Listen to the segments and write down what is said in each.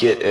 get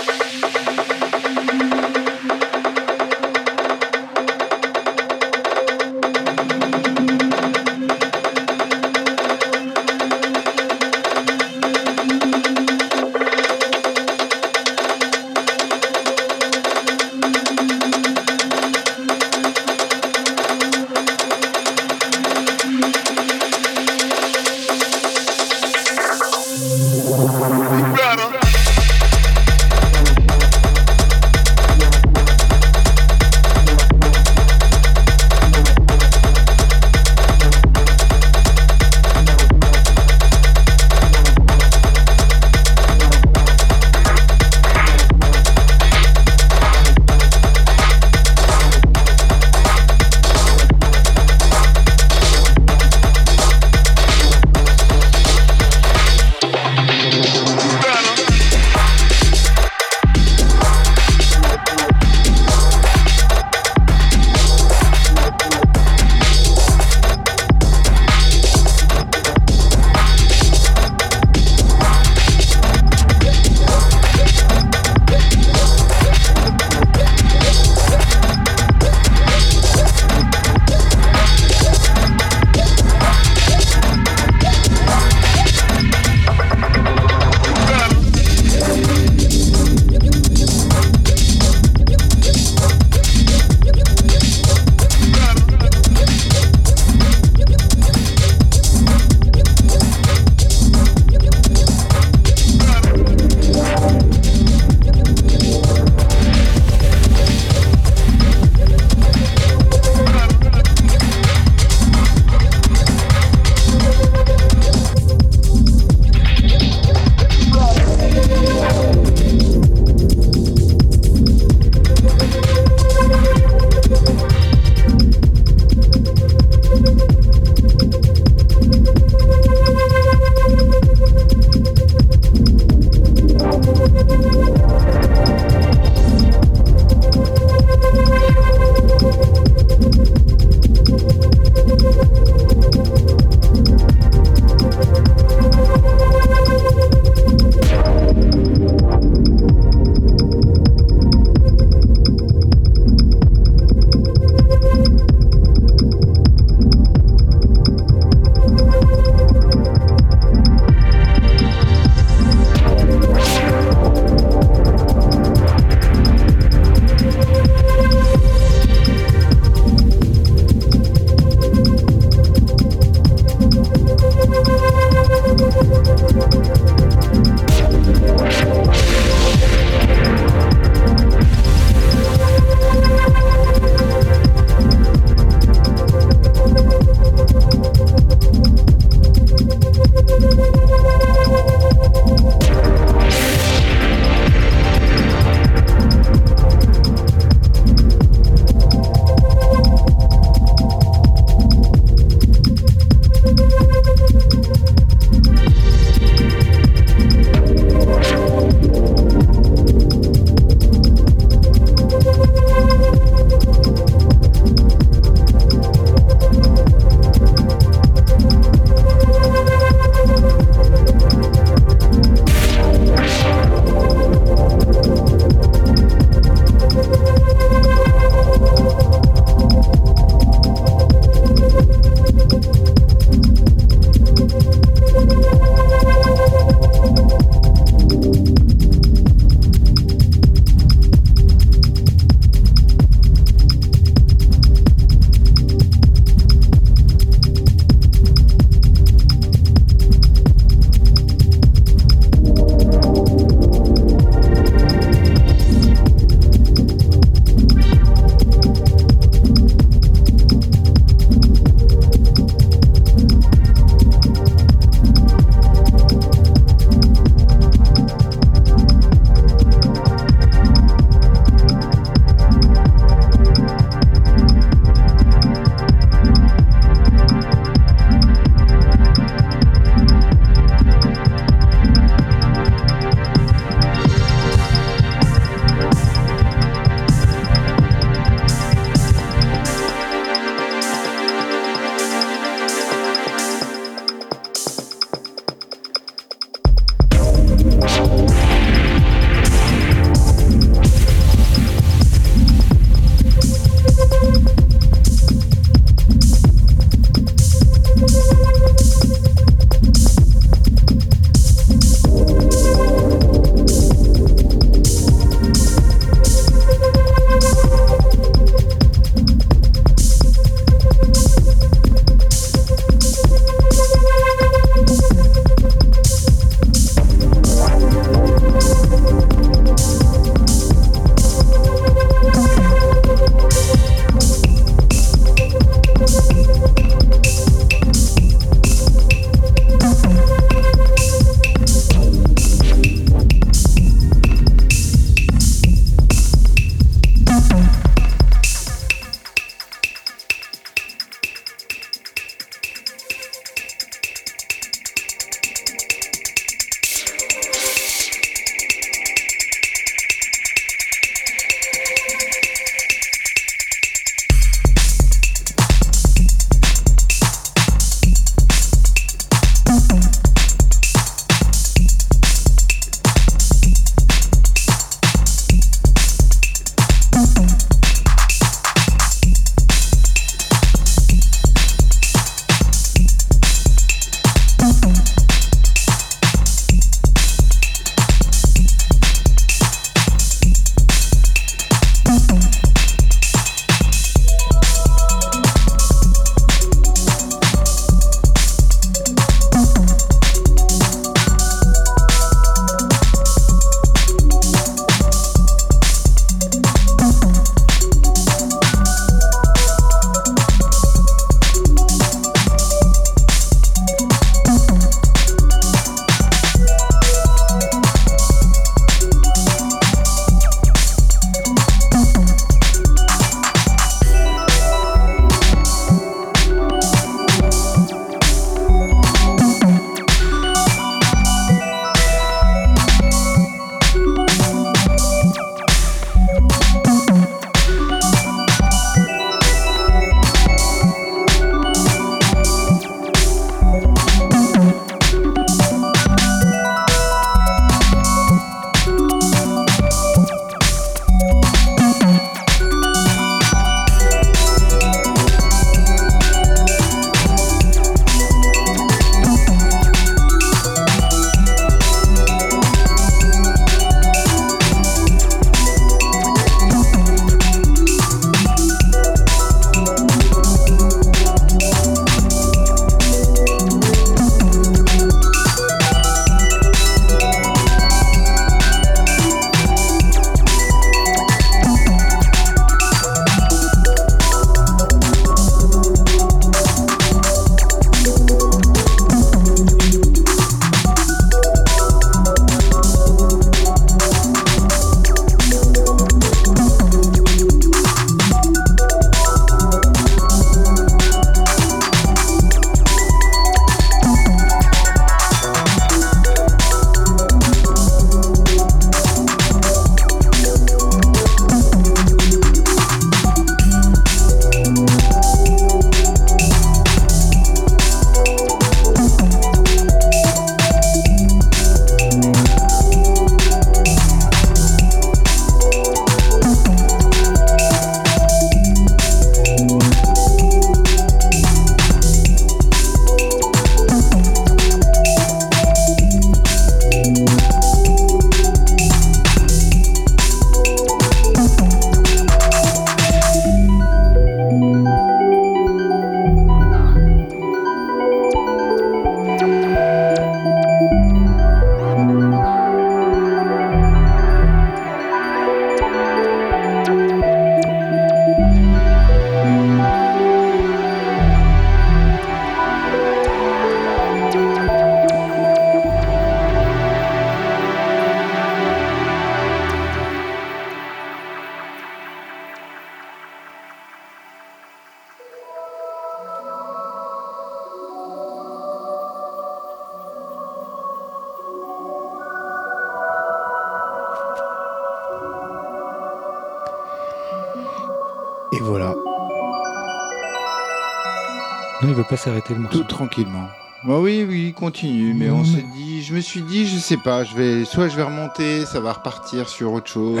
pas s'arrêter le morceau. Tout tranquillement. Bah oui, oui, continue. Mais on Non, s'est dit, je me suis dit, je sais pas, je vais, soit je vais remonter, ça va repartir sur autre chose.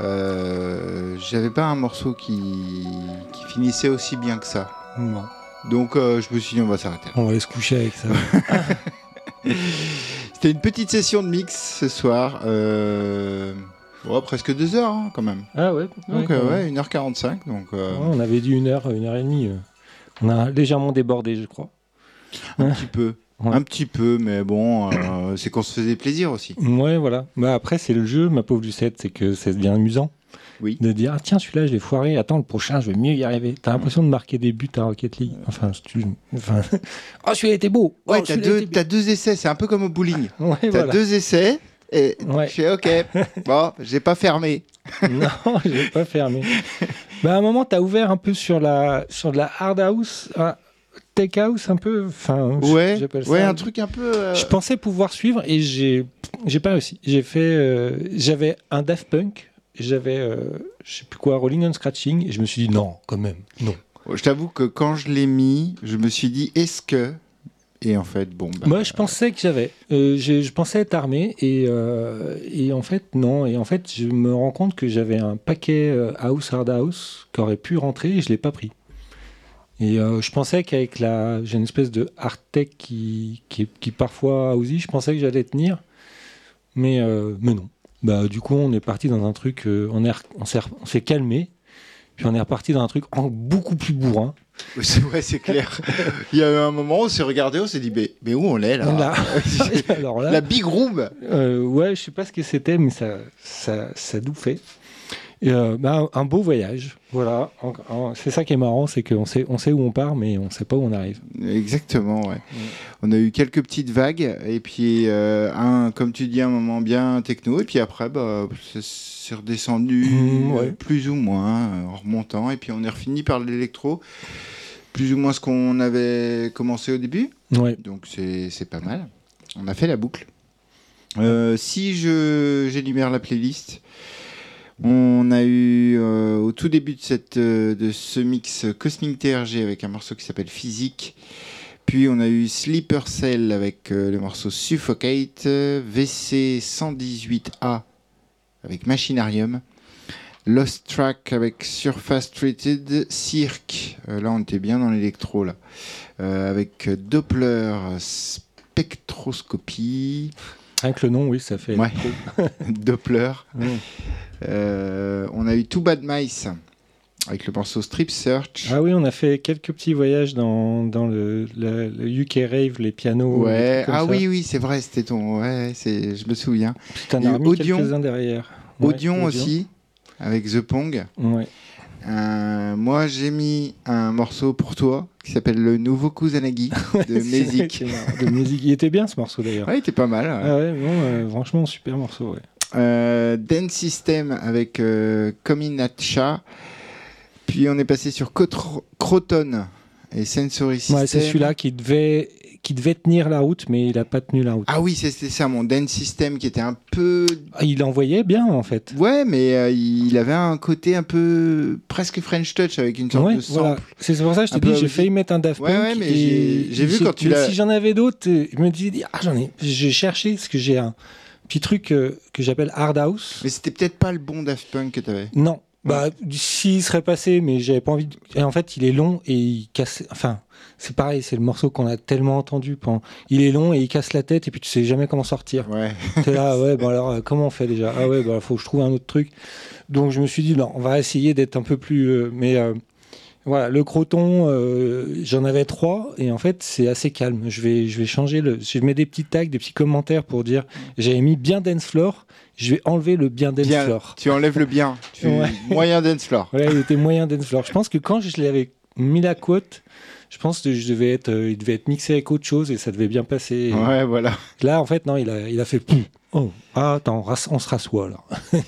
Euh, J'avais pas un morceau qui, qui finissait aussi bien que ça. Bon, Donc euh, je me suis dit, on va s'arrêter. là. on va aller se coucher avec ça. C'était une petite session de mix ce soir. Euh, ouais, presque deux heures hein, quand même. ah ouais. Donc ouais, euh, quand ouais, même. 1h45. Donc, euh, Ouais, on avait dit une heure, une heure et demie. On a légèrement débordé, je crois. un petit peu. Ouais. Un petit peu, mais bon, euh, c'est qu'on se faisait plaisir aussi. Ouais, voilà. Bah après, c'est le jeu, ma pauvre Lucette, c'est que ça devient amusant. Oui. De dire, ah, tiens, celui-là, je l'ai foiré. Attends, le prochain, je vais mieux y arriver. T'as l'impression de marquer des buts à Rocket League. Enfin, tu... enfin... oh, celui-là était beau. Ouais, oh, t'as celui-là deux, était t'as deux essais, c'est un peu comme au bowling. Ouais, T'as voilà. deux essais et Ouais. je fais OK. bon, j'ai pas fermé. non, je l'ai pas fermé. bah, à un moment, t'as ouvert un peu sur la, sur de la hard house, ah, tech house un peu. Enfin, Ouais, ça. ouais, un truc un peu. euh, Je pensais pouvoir suivre et j'ai j'ai pas réussi. J'ai fait euh, j'avais un Daft Punk, j'avais euh, je sais plus quoi Rolling on Scratching et je me suis dit non quand même non. Je t'avoue que quand je l'ai mis, je me suis dit est-ce que et en fait bon. bah, Moi je pensais que j'avais Euh, je pensais être armé et euh, et en fait non et en fait je me rends compte que j'avais un paquet euh, house hard house qui aurait pu rentrer et je l'ai pas pris. Et je pensais qu'avec la j'ai une espèce de hard tech qui qui, parfois aussi je pensais que j'allais tenir mais mais non. Bah du coup on est parti dans un truc on s'est on s'est calmé puis on est reparti dans un truc en- beaucoup plus bourrin. c'est ouais, c'est clair. Il y a eu un moment où on s'est regardé, on s'est dit mais, mais où on est là Là. Alors là, La big room. Euh, ouais, je sais pas ce que c'était, mais ça, ça, ça. Et, euh, bah, un beau voyage, voilà. C'est ça qui est marrant, c'est qu'on sait, on sait où on part, mais on sait pas où on arrive. Exactement, ouais. On a eu quelques petites vagues et puis euh, un, comme tu dis, un moment bien techno et puis après, bah, c'est- redescendu Mm, ouais. euh, plus ou moins en remontant et puis on est refini par l'électro, plus ou moins ce qu'on avait commencé au début. Ouais. Donc c'est pas mal. On a fait la boucle. Euh, si je j'énumère la playlist, on a eu euh, au tout début de, euh, ce mix Cosmic TRG avec un morceau qui s'appelle Physique. Puis on a eu Sleeper Cell avec euh, le morceau Suffocate, VC 118A avec Machinarium, Lost Track avec Surface Treated, Cirque, là on était bien dans l'électro là, avec Doppler Spectroscopie, Rien que le nom, oui, ça fait. Ouais. Doppler. Euh, on a eu Too Bad Mice avec le morceau Strip Search. Ah oui, on a fait quelques petits voyages dans, dans le, le- le UK Rave, les pianos. ouais, ah ça. oui, oui, c'est vrai, c'était ton. Ouais, je me souviens. Il y a remis Audion. derrière. Ouais, Audion aussi, avec The Pong. Ouais. Euh, moi, j'ai mis un morceau pour toi qui s'appelle Le Nouveau Kusanagi de marrant. De. Il était bien ce morceau d'ailleurs. Ouais, il était pas mal. ouais. Ah ouais, bon, euh, franchement, super morceau. Ouais. Euh, Dance System avec Kominacha. Puis on est passé sur Croton et Sensory System. C'est celui-là qui devait, qui devait tenir la route, mais il a pas tenu la route. Ah oui, c'était ça, mon Dance System qui était un peu. Ah, il envoyait bien en fait. Ouais, mais euh, il avait un côté un peu presque French touch avec une sorte Ouais, de sample. voilà. C'est pour ça que je te dis, j'ai failli mettre un Daft Ouais, Punk. ouais, mais et- j'ai- vu quand tu mais l'as- Si j'en avais d'autres, euh, je me disais, ah j'en ai. J'ai cherché parce que j'ai un petit truc euh, que j'appelle Hard House. Mais c'était peut-être pas le bon Daft Punk que t'avais. Non. Bah, s'il serait passé, mais j'avais pas envie. de- Et en fait, il est long et il casse. Enfin, c'est pareil, c'est le morceau qu'on a tellement entendu. Pendant... Il est long et il casse la tête et puis tu sais jamais comment sortir. Ouais. T'es là, ouais, bon alors, euh, comment on fait déjà? Ah ouais, bah faut que je trouve un autre truc. Donc je me suis dit, non, on va essayer d'être un peu plus. euh, mais euh, voilà, le croton, j'en avais trois et en fait, c'est assez calme. Je vais, je vais changer le. Je mets des petits tags, des petits commentaires pour dire j'avais mis bien dance floor, je vais enlever le bien dance Bien, floor. tu enlèves le bien. Tu... Ouais. Moyen dance floor. Ouais, il était moyen dance floor. Je pense que quand je l'avais mis la quote, je pense que je devais être, euh, il devait être mixé avec autre chose et ça devait bien passer. Ouais, voilà. Là, en fait, non, il a, il a fait. Oh, ah, attends, on se rassoit là.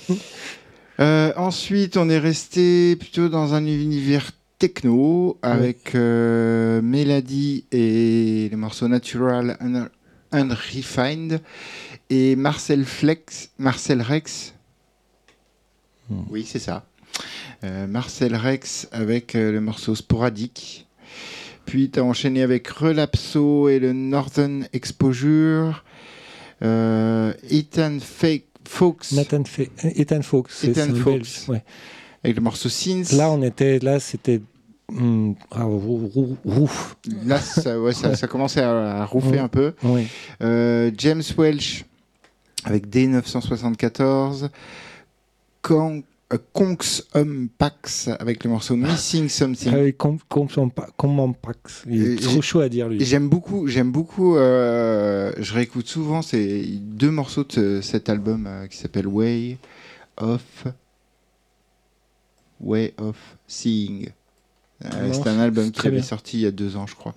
Euh, ensuite, on est resté plutôt dans un univers techno avec euh, Mélodie et les morceaux Natural Un- Unrefined et Marcel Flex, Marcel Rex. Hmm. Oui, c'est ça. Euh, Marcel Rex avec euh, le morceau Sporadique. Puis tu as enchaîné avec Relapso et le Northern Exposure. Euh, Ethan Fake, Fox Nathan Fe- Ethan Fox. Ethan Fox. Ouais. avec le morceau Sins. Là, on était, là, c'était. hum, ah, rou- rou- rouf. Là, ça, ouais, ça, ça commençait à, à rouffer un peu. Oui. Euh, James Welch avec D974. Con- euh, Conks Um Pax avec le morceau Missing Something. Avec Com- Com- Compa- Compax. Il est trop chaud à dire, lui. J'aime beaucoup, j'aime beaucoup. euh, je réécoute souvent ces deux morceaux de cet album euh, qui s'appelle Way of Way of Seeing. Euh, c'est un album qui très avait bien. sorti il y a deux ans, je crois,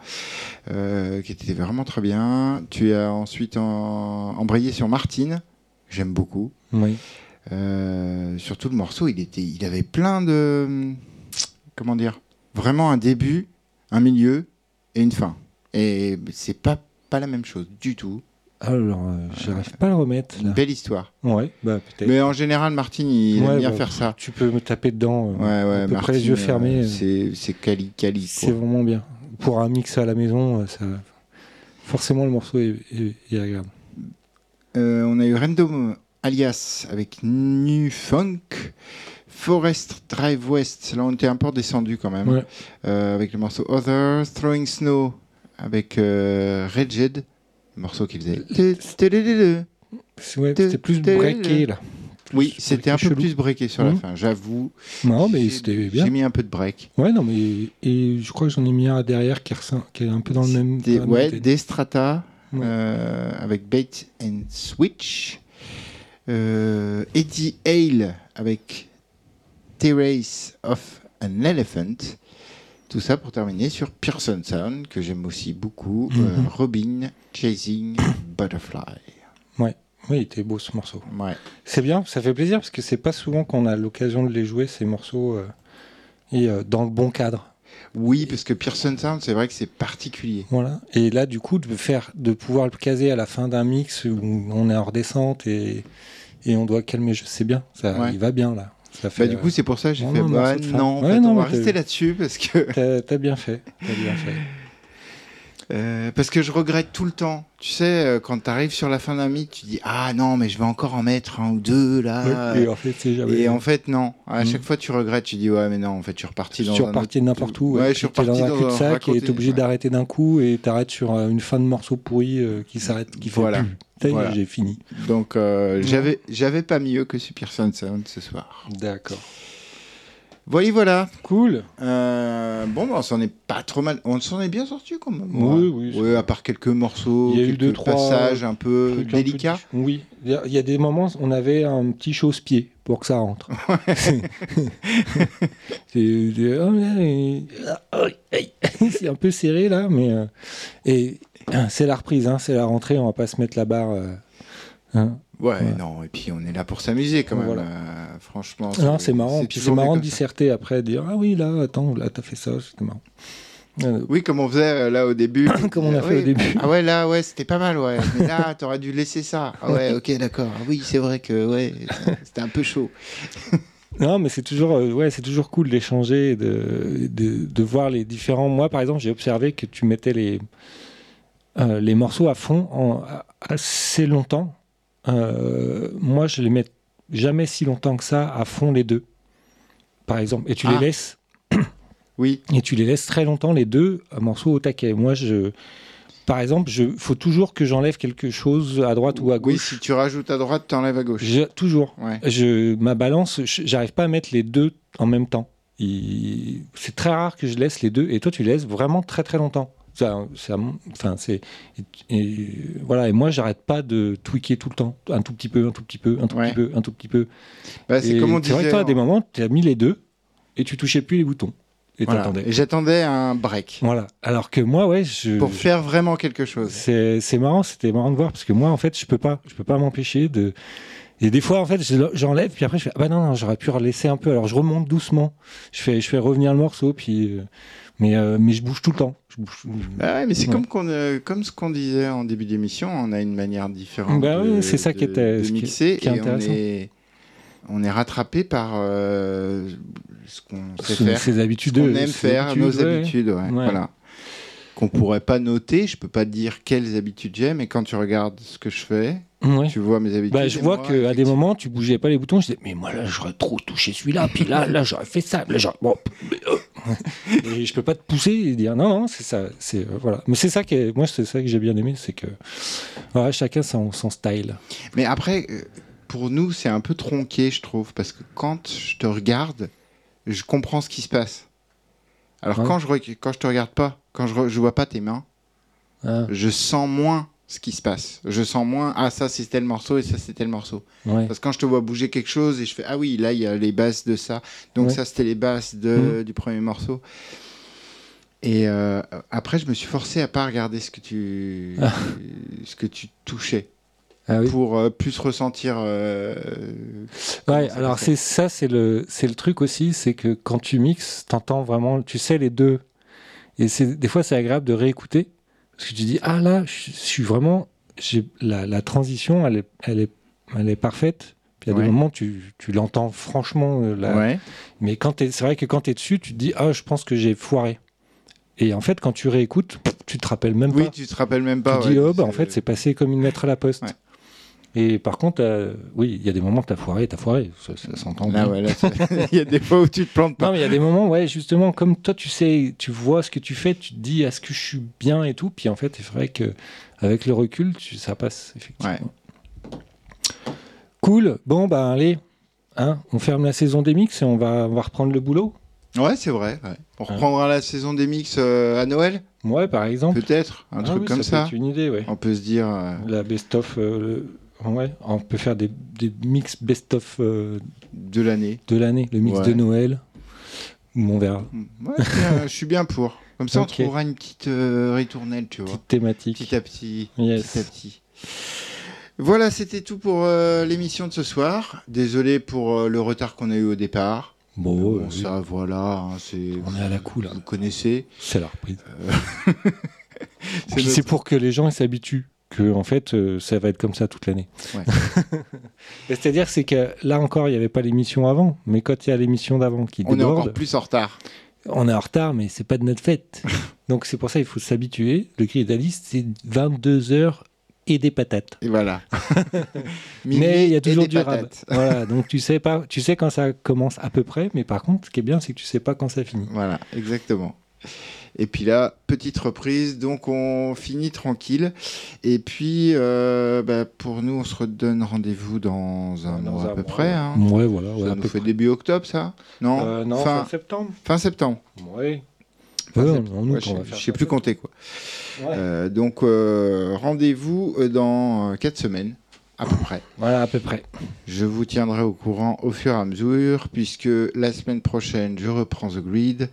euh, qui était vraiment très bien. Tu as ensuite en- embrayé sur Martine, j'aime beaucoup. Oui. Euh, surtout le morceau, il était, il avait plein de, comment dire, vraiment un début, un milieu et une fin. Et c'est pas pas la même chose du tout. Alors, euh, j'arrive pas à le remettre. Là. belle histoire. Ouais, bah peut-être. Mais en général, Martine, il Ouais, aime bien bah, faire ça. Tu peux me taper dedans. Euh, ouais, à peu Martine, près les yeux euh, fermés. euh, c'est c'est quali, quali. C'est vraiment bien. Pour un mix à la maison, euh, ça... forcément le morceau est, est- est agréable. Euh, on a eu Random alias avec New Funk. Forest Drive West, là on était un peu descendu quand même. Euh, avec le morceau Other, Throwing Snow avec euh, Rigid, le morceau qui faisait. C'était plus breaké là. Oui, c'était un peu chelou. plus breaké sur la Mhm. fin, j'avoue. Non, mais J'ai- c'était bien. J'ai mis un peu de break. Ouais, non, mais et je crois que j'en ai mis un derrière qui, ressent- qui est un peu dans le même. Ouais, des Strata Ouais. euh, avec Bait and Switch. Euh, Eddie Hale avec Terrace of an Elephant. Tout ça pour terminer sur Pearson Sound, que j'aime aussi beaucoup. Mhm. Euh, Robin Chasing Butterfly. Oui, il était beau ce morceau. Ouais. C'est bien, ça fait plaisir parce que c'est pas souvent qu'on a l'occasion de les jouer ces morceaux euh, et euh, dans le bon cadre. Oui, parce que Pearson Sound, c'est vrai que c'est particulier. Voilà. Et là, du coup, de faire, de pouvoir le caser à la fin d'un mix où on est en redescente et, et on doit calmer, je sais bien, ça, Ouais. il va bien là. Ça fait, Bah, du coup, c'est pour ça que j'ai non, fait non, bah, non, en fait, on va rester là-dessus parce que T'as t'as bien fait. T'as bien fait. Euh, parce que je regrette tout le temps. Tu sais, euh, quand tu arrives sur la fin d'un mythe, tu dis Ah non, mais je vais encore en mettre un ou deux là. et en fait, c'est jamais. Et en fait, non. À Mm. chaque fois, tu regrettes. Tu dis Ouais, mais non, en fait, je suis reparti je dans suis reparti autre- de n'importe où. Ouais, je suis reparti dans un cul-de-sac et t'es obligé ouais. d'arrêter d'un coup et t'arrêtes sur euh, une fin de morceau pourri euh, qui s'arrête, qui fait Voilà. plus. Voilà. j'ai fini. Donc, euh, Mm. j'avais, j'avais pas mieux que Super Sound Sound ce soir. D'accord. Voilà, voilà. Cool. Euh, bon, bah, on s'en est pas trop mal. On s'en est bien sorti quand même. Oui, oui, à part quelques morceaux, Il y a eu quelques deux, trois passages un peu Truc un peu délicats. Oui, il y a- des moments, on avait un petit chausse-pied pour que ça rentre. c'est un peu serré là, mais euh, et euh, c'est la reprise, hein, c'est la rentrée, on va pas se mettre la barre. euh, hein. Ouais, Ouais. non, et puis on est là pour s'amuser quand même. Voilà. euh, franchement. Non, c'est marrant. Puis c'est marrant de ça. disserter après, de dire ah oui là, attends, là t'as fait ça, c'était marrant. Euh, Oui, comme on faisait euh, là au début. Comme on a fait Oui. au début. Ah ouais, là, ouais, c'était pas mal, ouais. Mais là, t'aurais dû laisser ça. Ah ouais, ok, d'accord. Ah Oui, c'est vrai que ouais, c'était un peu chaud. Non, mais c'est toujours, euh, ouais, c'est toujours cool d'échanger, de, de, de voir les différents. Moi, par exemple, j'ai observé que tu mettais les, euh, les morceaux à fond en, assez longtemps. Euh, moi, je les mets jamais si longtemps que ça à fond les deux. Par exemple, et tu Ah. les laisses, Oui, et tu les laisses très longtemps les deux morceaux au taquet. Moi, je, par exemple, je, faut toujours que j'enlève quelque chose à droite ou à oui, gauche. si tu rajoutes à droite, t'enlèves à gauche. Je- toujours. Ouais. Je, ma balance, je- j'arrive pas à mettre les deux en même temps. Il- C'est très rare que je laisse les deux. Et toi, tu laisses vraiment très très longtemps. Ça, ça- enfin, c'est, et, et voilà. Et moi, j'arrête pas de tweaker tout le temps, un tout petit peu, un tout petit peu, un tout Ouais. petit peu, un tout petit peu. Bah, c'est comme on disait. vrai que toi, à des moments, tu as mis les deux et tu touchais plus les boutons et Voilà. t'attendais. Et j'attendais un break Voilà. Alors que moi, ouais, je. pour faire vraiment quelque chose. C'est c'est marrant, c'était marrant de voir parce que moi, en fait, je peux pas, je peux pas m'empêcher de. Et des fois, en fait, je- j'enlève, puis après, je fais ah bah non, non j'aurais pu laisser un peu. Alors, je remonte doucement. Je fais, je fais revenir le morceau, puis. euh, mais, euh, mais je bouge tout le temps. Je bouge. Ah ouais, mais c'est Ouais. comme, qu'on, euh, comme ce qu'on disait en début d'émission, on a une manière différente Bah de, c'est ça qui était- de qui- qui est et on intéressant. est, on est rattrapé par euh, ce qu'on sait faire, Ces ce habitudes. qu'on aime faire, nos ouais. habitudes. Voilà. qu'on pourrait pas noter. Je peux pas dire quelles habitudes j'ai, mais quand tu regardes ce que je fais, Ouais. tu vois mes habitudes. Bah, je vois qu'à des moments, tu bougeais pas les boutons. Je disais, mais moi là, j'aurais trop touché celui-là. Puis là, là, j'aurais fait ça. Là, j'aurais- bon, mais, euh. Et je peux pas te pousser et dire non, non, c'est ça. C'est euh, voilà. Mais c'est ça que moi, c'est ça que j'ai bien aimé, c'est que voilà, chacun son, son style. Mais après, euh, pour nous, c'est un peu tronqué, je trouve, parce que quand je te regarde, je comprends ce qui se passe. Alors Ouais. quand, je quand je te regarde pas, quand je vois pas tes mains, Ah, je sens moins ce qui se passe. Je sens moins, ah ça c'est tel morceau et ça c'est tel morceau. ouais. Parce que quand je te vois bouger quelque chose et je fais, ah oui, là il y a les basses de ça. Donc Ouais. ça c'était les basses de, Mhm. du premier morceau. Et euh, après, je me suis forcé à pas regarder ce que tu, Ah. ce que tu touchais Ah oui. pour euh, plus ressentir. euh, Ouais, alors c'est ça, c'est le, c'est le truc aussi, c'est que quand tu mixes, t'entends vraiment, tu sais les deux. Et c'est des fois c'est agréable de réécouter parce que tu dis ah là, je, suis vraiment, la, la transition, elle est, elle est, elle est parfaite. Puis il y a Ouais. des moments tu, tu l'entends franchement euh, là. Ouais. Mais quand t'es- c'est vrai que quand tu es dessus, tu te dis ah je pense que j'ai foiré. Et en fait quand tu réécoutes, tu te rappelles même Oui, pas. tu te rappelles même pas. tu dis ouais, oh bah en fait c'est passé comme une lettre à la poste. Ouais. Et par contre, euh, oui, il y a des moments que t'as foiré, t'as foiré, ça, ça s'entend. Ouais, c'est- il y a des fois où tu te plantes pas. Non, mais il y a des moments, ouais, justement, comme toi, tu sais, tu vois ce que tu fais, tu te dis, est-ce que je suis bien et tout. Puis en fait, c'est vrai que avec le recul, tu- ça passe, effectivement. Cool. Bon, bah, allez, hein, on ferme la saison des mix et on va, on va reprendre le boulot. Ouais, c'est vrai. ouais. On Hein. reprendra la saison des mix euh, à Noël, Ouais, par exemple. peut-être, un Ah truc oui, comme ça. être une idée, ouais. On peut se dire. euh, La best-of. euh, le- Ouais, on peut faire des, des mix best-of euh, de l'année. de l'année, le mix Ouais. de Noël. Ou on verra. Ouais, je suis bien- pour. Comme ça, on trouvera une petite euh, ritournelle, tu vois. Petite thématique. Petit à petit. Yes. Petit à petit. Voilà, c'était tout pour euh, l'émission de ce soir. Désolé pour euh, le retard qu'on a eu au départ. Bon, Bon, euh, ça, voilà, hein, c'est. on est à la cool. Vous connaissez. C'est la reprise. C'est notre- pour que les gens s'habituent que en fait euh, ça va être comme ça toute l'année. Ouais. C'est-à-dire c'est que là encore il n'y avait pas l'émission avant, mais quand il y a l'émission d'avant qui On est encore plus en retard. on est en retard, mais c'est pas de notre fête. Donc c'est pour ça il faut s'habituer. Le cri d'Alice c'est 22 heures et des patates. Et voilà. Mais il y a toujours du rab. Voilà, donc tu sais pas, tu sais quand ça commence à peu près, mais par contre ce qui est bien c'est que tu sais pas quand ça finit. Voilà, exactement. Et puis là, petite reprise, donc on finit tranquille. Et puis, euh, bah, pour nous, on se redonne rendez-vous dans un Dans mois un à peu mois, près. ouais. hein. Ouais, voilà, ouais, Ça nous peu fait près. début octobre, ça? Non, Euh, non, fin, fin septembre. fin septembre. Ouais. Fin Ouais, Ouais, je sais plus compter quoi. Ouais. Euh, donc euh, rendez-vous dans 4 semaines à peu près. Voilà, à peu près. Je vous tiendrai au courant au fur et à mesure puisque la semaine prochaine je reprends The Grid.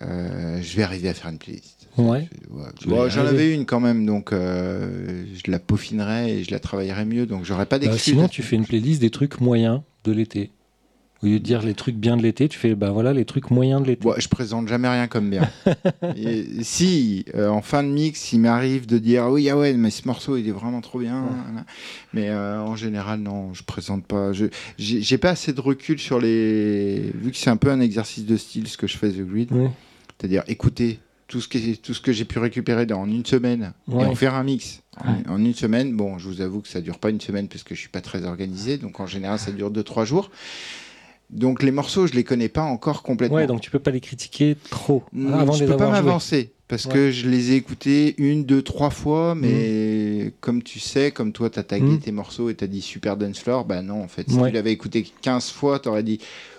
Euh, je vais arriver à faire une playlist. Ouais. Ouais, J'en avais une quand même, donc euh, je la peaufinerai et je la travaillerai mieux, donc j'aurai pas Bah, d'excuses. sinon, tu fais une playlist des trucs moyens de l'été. Au lieu de dire les trucs bien de l'été, tu fais bah voilà les trucs moyens de l'été. Bon, je présente jamais rien comme bien. Et si, euh, en fin de mix, il m'arrive de dire oui, ah ouais, mais ce morceau il est vraiment trop bien. Ouais. voilà. Mais euh, en général, non, je présente pas. Je J'ai pas assez de recul sur les. Vu que c'est un peu un exercice de style ce que je fais The Grid, Ouais. c'est-à-dire écouter tout ce, que, tout ce que j'ai pu récupérer dans une semaine Ouais. et en faire un mix. En- Ouais. En, une semaine, bon, je vous avoue que ça dure pas une semaine parce que je suis pas très organisé, donc en général ça dure 2-3 jours. Donc les morceaux, je les connais pas encore complètement. Ouais, donc tu peux pas les critiquer trop Mm, avant de je les peux pas avoir m'avancer parce Ouais. que je les ai écoutés une, deux, trois fois, mais comme tu sais, comme toi, tu as tagué Mm. tes morceaux et tu as dit Super Dance Floor, bah non, en fait, si Ouais. tu l'avais écouté 15 fois, tu aurais dit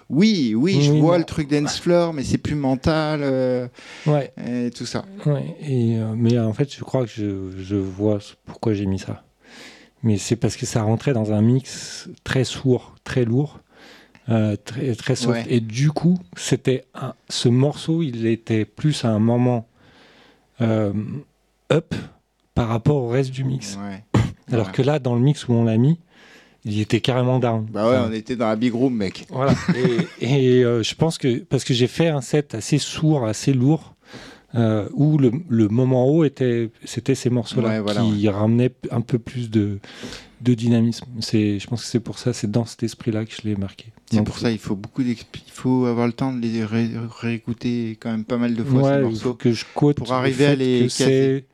oui, oui, je Oui, vois non. le truc Dance Floor, mais c'est plus mental euh, Ouais, et tout ça. ouais. Et, euh, mais euh, en fait, je crois que je, je vois pourquoi j'ai mis ça. Mais c'est parce que ça rentrait dans un mix très sourd, très lourd, euh, très, très soft. Ouais. Et du coup, c'était un- ce morceau, il était plus à un moment euh, up par rapport au reste du mix. Ouais. Alors Ouais. que là, dans le mix où on l'a mis, il était carrément down. Bah ouais, Enfin, on était dans la big room, mec. Voilà. Et, et, euh, je pense que parce que j'ai fait un set assez sourd, assez lourd, euh, où le, le moment haut était, c'était ces morceaux-là Ouais, voilà, qui ramenaient un peu plus de, de dynamisme. C'est, je pense que c'est pour ça, c'est dans cet esprit-là que je l'ai marqué. C'est pour ça il faut beaucoup il faut avoir le temps de les ré- réécouter quand même pas mal de fois Ouais, ces il morceaux. faut que je quote pour arriver à les c'est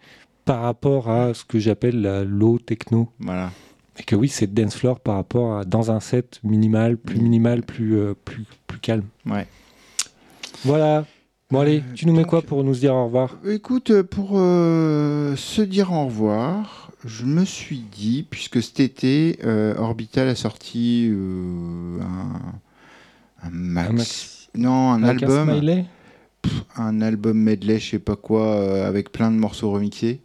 par rapport à ce que j'appelle la low techno. Voilà. Et que oui, c'est dance floor par rapport à dans un set minimal, plus Mm. minimal, plus, euh, plus, plus calme. Ouais. Voilà. Bon allez, Euh, tu nous mets quoi pour nous dire au revoir? Écoute, euh, pour euh, se dire au revoir, je me suis dit, puisque cet été, euh, Orbital a sorti euh, un, un max. Un max- Non, un Avec album. Un smiley un album medley, je sais pas quoi, euh, avec plein de morceaux remixés.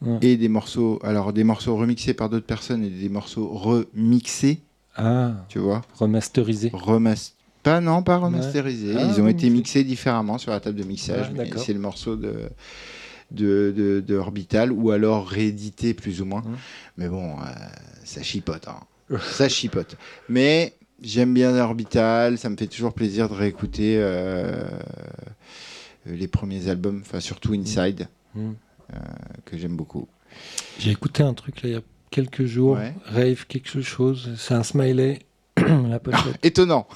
Ouais. Et des morceaux, alors des morceaux remixés par d'autres personnes et des morceaux remixés, Ah, tu vois. remasterisé. Remas- pas, non, pas remasterisés. Ah, Ils ont été mixés différemment sur la table de mixage. Ah, mais c'est le morceau de, de, de, de Orbital ou alors réédité plus ou moins. Hum. Mais bon, euh, ça chipote. hein. ça chipote. Mais j'aime bien Orbital. Ça me fait toujours plaisir de réécouter euh, les premiers albums, enfin surtout Inside, Mm. que j'aime beaucoup. J'ai écouté un truc là il y a quelques jours. Ouais. Rave quelque chose. C'est un smiley. La pochette. Étonnant.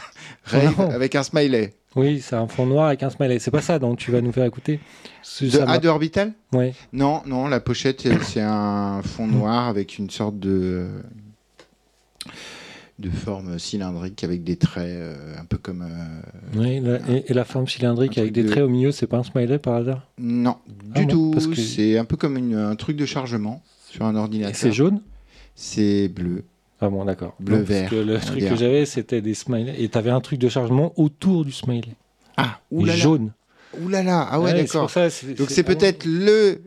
Rave Non. avec un smiley. Oui, c'est un fond noir avec un smiley. C'est pas ça dont tu vas nous faire écouter. C'est- De, ça ah, de Orbital Ouais. Non, non, la pochette, c'est- c'est un fond noir avec une sorte de de forme cylindrique avec des traits euh, un peu comme euh, Oui, la- et, et la forme cylindrique avec des de- traits au milieu, c'est pas un smiley par hasard? Non Ah du tout parce que- c'est un peu comme une- un truc de chargement sur un Et ordinateur c'est jaune? C'est bleu Ah bon, d'accord. Bleu, Non, parce vert, que le truc que j'avais, c'était des smileys. Et t'avais un truc de chargement autour du smiley. ah Et oulala jaune. oulala ah ouais, d'accord donc c'est peut-être le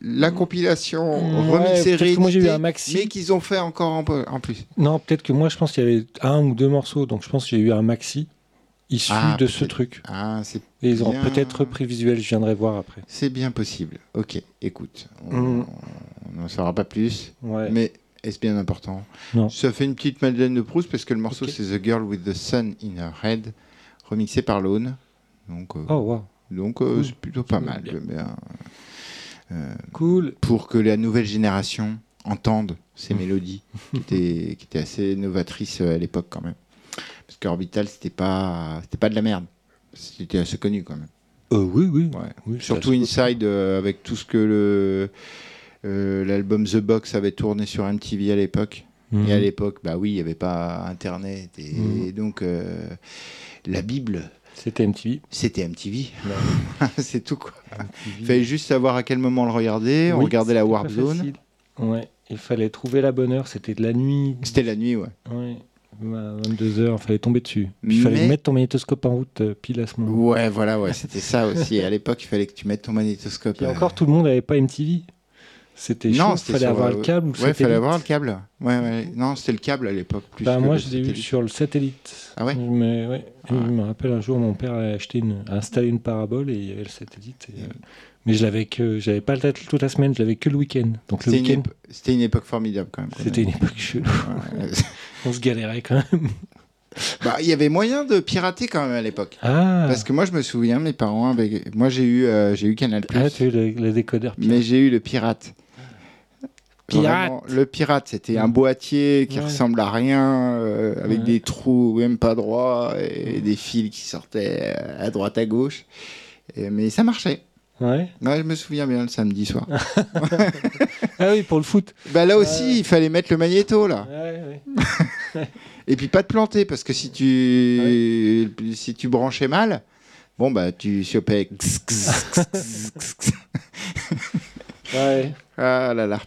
la compilation Ouais, remixée un maxi. mais qu'ils ont fait encore en, en plus Non, peut-être que moi, je pense qu'il y avait un ou deux morceaux. Donc je pense que j'ai eu un maxi issu Ah, de ce truc. ah c'est Et ils ont bien. peut-être repris le visuel, je viendrai voir après. c'est bien possible ok écoute on Mm. on n'en saura pas plus Ouais. Mais est-ce bien important Non. Ça fait une petite Madeleine de Proust parce que le morceau c'est The Girl with the Sun in Her Head, remixé par Lone. Donc, euh, Oh, wow. donc euh, cool. c'est plutôt pas mal. Bien. Euh, Cool. pour que la nouvelle génération entende ces Mm. mélodies qui étaient, qui étaient assez novatrices à l'époque quand même. Parce qu'Orbital c'était pas, c'était pas de la merde. C'était assez connu quand même. Oui, oui. Ouais. oui c'est Surtout Inside avec tout ce que le l'album The Box avait tourné sur MTV à l'époque. Mhm. Et à l'époque, bah oui, il n'y avait pas Internet. Et Mhm. donc, euh, la Bible, C'était MTV. c'était MTV. c'est tout, quoi. Il fallait juste savoir à quel moment le regarder. on regardait la Warp Zone. Ouais, il fallait trouver la bonne heure, c'était de la nuit. C'était la nuit, ouais. Ouais, 22h, il fallait tomber dessus. Puis il fallait mettre ton magnétoscope en route euh, pile à ce moment. Ouais, voilà, ouais, c'était ça aussi. À l'époque, il fallait que tu mettes ton magnétoscope. Et euh, encore, tout le monde n'avait pas MTV. C'était chaud, il c'était fallait sur, avoir le câble ou le Ouais, fallait avoir le câble. Ouais, ouais. Non, c'était le câble à l'époque. plus Bah, moi, je l'ai eu sur le satellite. Ah ouais Mais, ouais. Ah. Je me rappelle un jour, mon père a acheté une, a installé une parabole et il y avait le satellite. et, euh. Mais je l'avais que, j'avais pas le toute la semaine, je l'avais que le week-end. Donc le C'était une, week-end, épo- c'était une époque formidable quand même. c'était une époque chelou. On se galérait quand même. bah, il y avait moyen de pirater quand même à l'époque. Ah, Parce que moi, je me souviens, mes parents, avec... moi, j'ai eu, euh, j'ai eu Canal+. ah tu as eu le, le décodeur. Mais j'ai eu le pirate. Pirate. Vraiment, le pirate, c'était un boîtier qui Ouais. ressemble à rien, euh, avec Ouais. des trous même pas droits et des fils qui sortaient à droite à gauche. Et- mais ça marchait. Ouais. Ouais, je me souviens bien le samedi soir. Ah oui, pour le foot. bah là aussi, il fallait mettre le magnéto là. Ouais, ouais. Et puis pas te planter parce que si tu si tu branchais mal, bon bah tu chopais. Ouais. ah là là,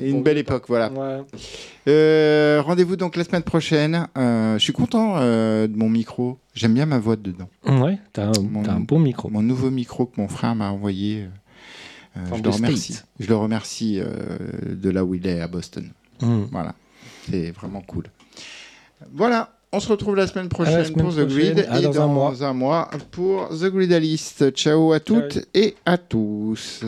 une Bon, belle époque, voilà. Ouais. Euh, Rendez-vous donc la semaine prochaine. Euh, je suis content euh, de mon micro. J'aime bien ma voix dedans. Ouais, t'as un, bon micro. Mon nouveau micro que mon frère m'a envoyé. euh, je le remercie. state. Je le remercie euh, de là où il est à Boston. Mm. Voilà, c'est vraiment cool. Voilà, on se retrouve la semaine prochaine semaine pour The. Grid et dans dans un mois. un mois pour The Gridalist. Ciao à toutes et à tous.